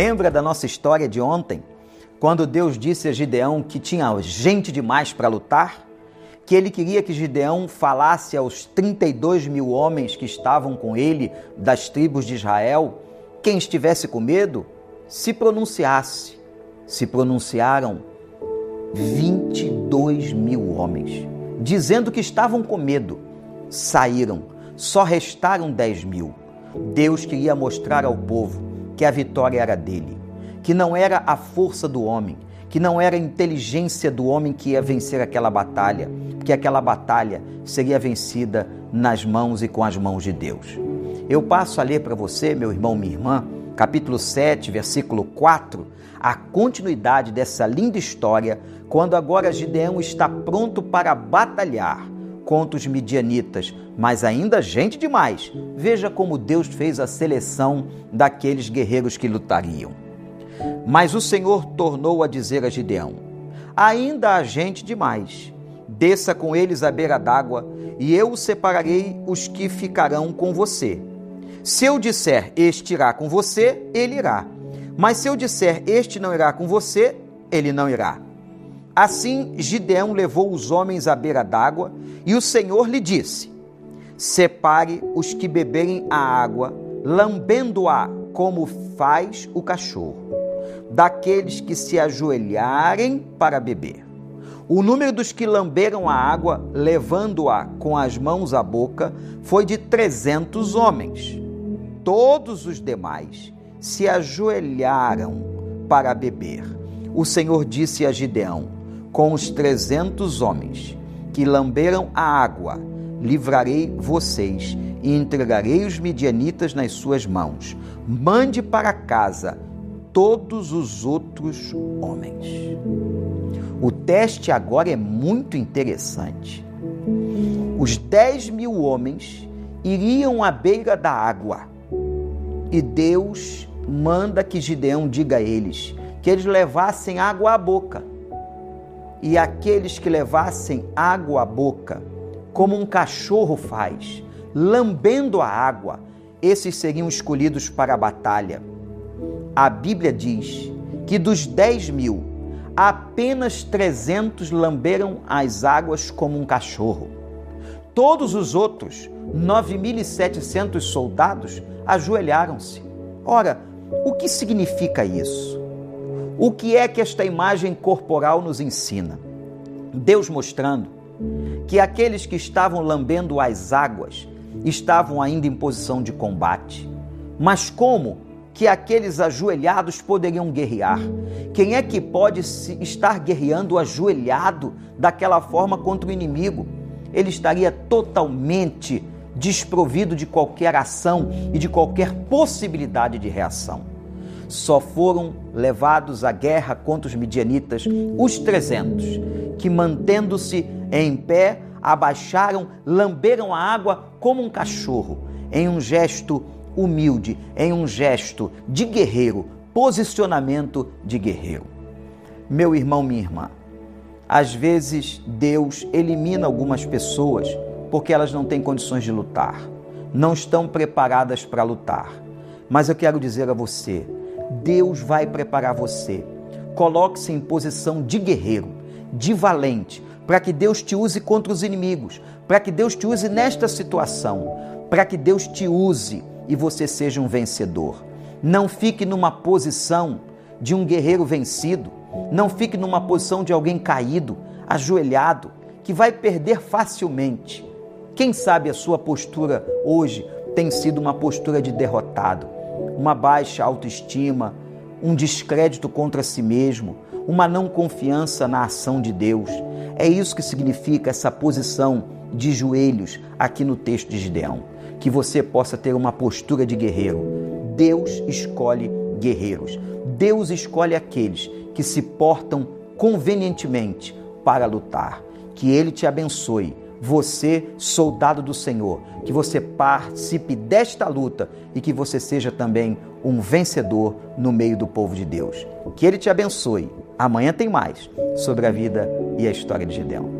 Lembra da nossa história de ontem? Quando Deus disse a Gideão que tinha gente demais para lutar? Que ele queria que Gideão falasse aos 32 mil homens que estavam com ele, das tribos de Israel, quem estivesse com medo, se pronunciasse. Se pronunciaram 22 mil homens, dizendo que estavam com medo. Saíram, só restaram 10 mil. Deus queria mostrar ao povo que a vitória era dele, que não era a força do homem, que não era a inteligência do homem que ia vencer aquela batalha, que aquela batalha seria vencida nas mãos e com as mãos de Deus. Eu passo a ler para você, meu irmão, minha irmã, capítulo 7, versículo 4, a continuidade dessa linda história, quando agora Gideão está pronto para batalhar contra os midianitas, mas ainda gente demais. Veja como Deus fez a seleção daqueles guerreiros que lutariam. Mas o Senhor tornou a dizer a Gideão: Ainda há gente demais. Desça com eles à beira d'água, e eu separarei os que ficarão com você. Se eu disser este irá com você, ele irá. Mas se eu disser este não irá com você, ele não irá. Assim Gideão levou os homens à beira d'água, e o Senhor lhe disse: Separe os que beberem a água, lambendo-a como faz o cachorro, daqueles que se ajoelharem para beber. O número dos que lamberam a água, levando-a com as mãos à boca, foi de trezentos homens. Todos os demais se ajoelharam para beber. O Senhor disse a Gideão: com os trezentos homens que lamberam a água, livrarei vocês e entregarei os midianitas nas suas mãos. Mande para casa todos os outros homens. O teste agora é muito interessante. Os dez mil homens iriam à beira da água e Deus manda que Gideão diga a eles que eles levassem água à boca e aqueles que levassem água à boca, como um cachorro faz, lambendo a água, esses seriam escolhidos para a batalha. A Bíblia diz que dos dez mil, apenas trezentos lamberam as águas como um cachorro. Todos os outros, 9.700 soldados, ajoelharam-se. Ora, o que significa isso? O que é que esta imagem corporal nos ensina? Deus mostrando que aqueles que estavam lambendo as águas estavam ainda em posição de combate. Mas como que aqueles ajoelhados poderiam guerrear? Quem é que pode estar guerreando ajoelhado daquela forma contra o inimigo? Ele estaria totalmente desprovido de qualquer ação e de qualquer possibilidade de reação só foram levados à guerra contra os midianitas os trezentos, que mantendo-se em pé, abaixaram, lamberam a água como um cachorro, em um gesto humilde, em um gesto de guerreiro, posicionamento de guerreiro. Meu irmão, minha irmã, às vezes Deus elimina algumas pessoas porque elas não têm condições de lutar, não estão preparadas para lutar. Mas eu quero dizer a você, Deus vai preparar você. Coloque-se em posição de guerreiro, de valente, para que Deus te use contra os inimigos, para que Deus te use nesta situação, para que Deus te use e você seja um vencedor. Não fique numa posição de um guerreiro vencido, não fique numa posição de alguém caído, ajoelhado, que vai perder facilmente. Quem sabe a sua postura hoje tem sido uma postura de derrotado uma baixa autoestima, um descrédito contra si mesmo, uma não confiança na ação de Deus. É isso que significa essa posição de joelhos aqui no texto de Gideão. Que você possa ter uma postura de guerreiro. Deus escolhe guerreiros. Deus escolhe aqueles que se portam convenientemente para lutar. Que Ele te abençoe você, soldado do Senhor, que você participe desta luta e que você seja também um vencedor no meio do povo de Deus. Que Ele te abençoe. Amanhã tem mais sobre a vida e a história de Gideão.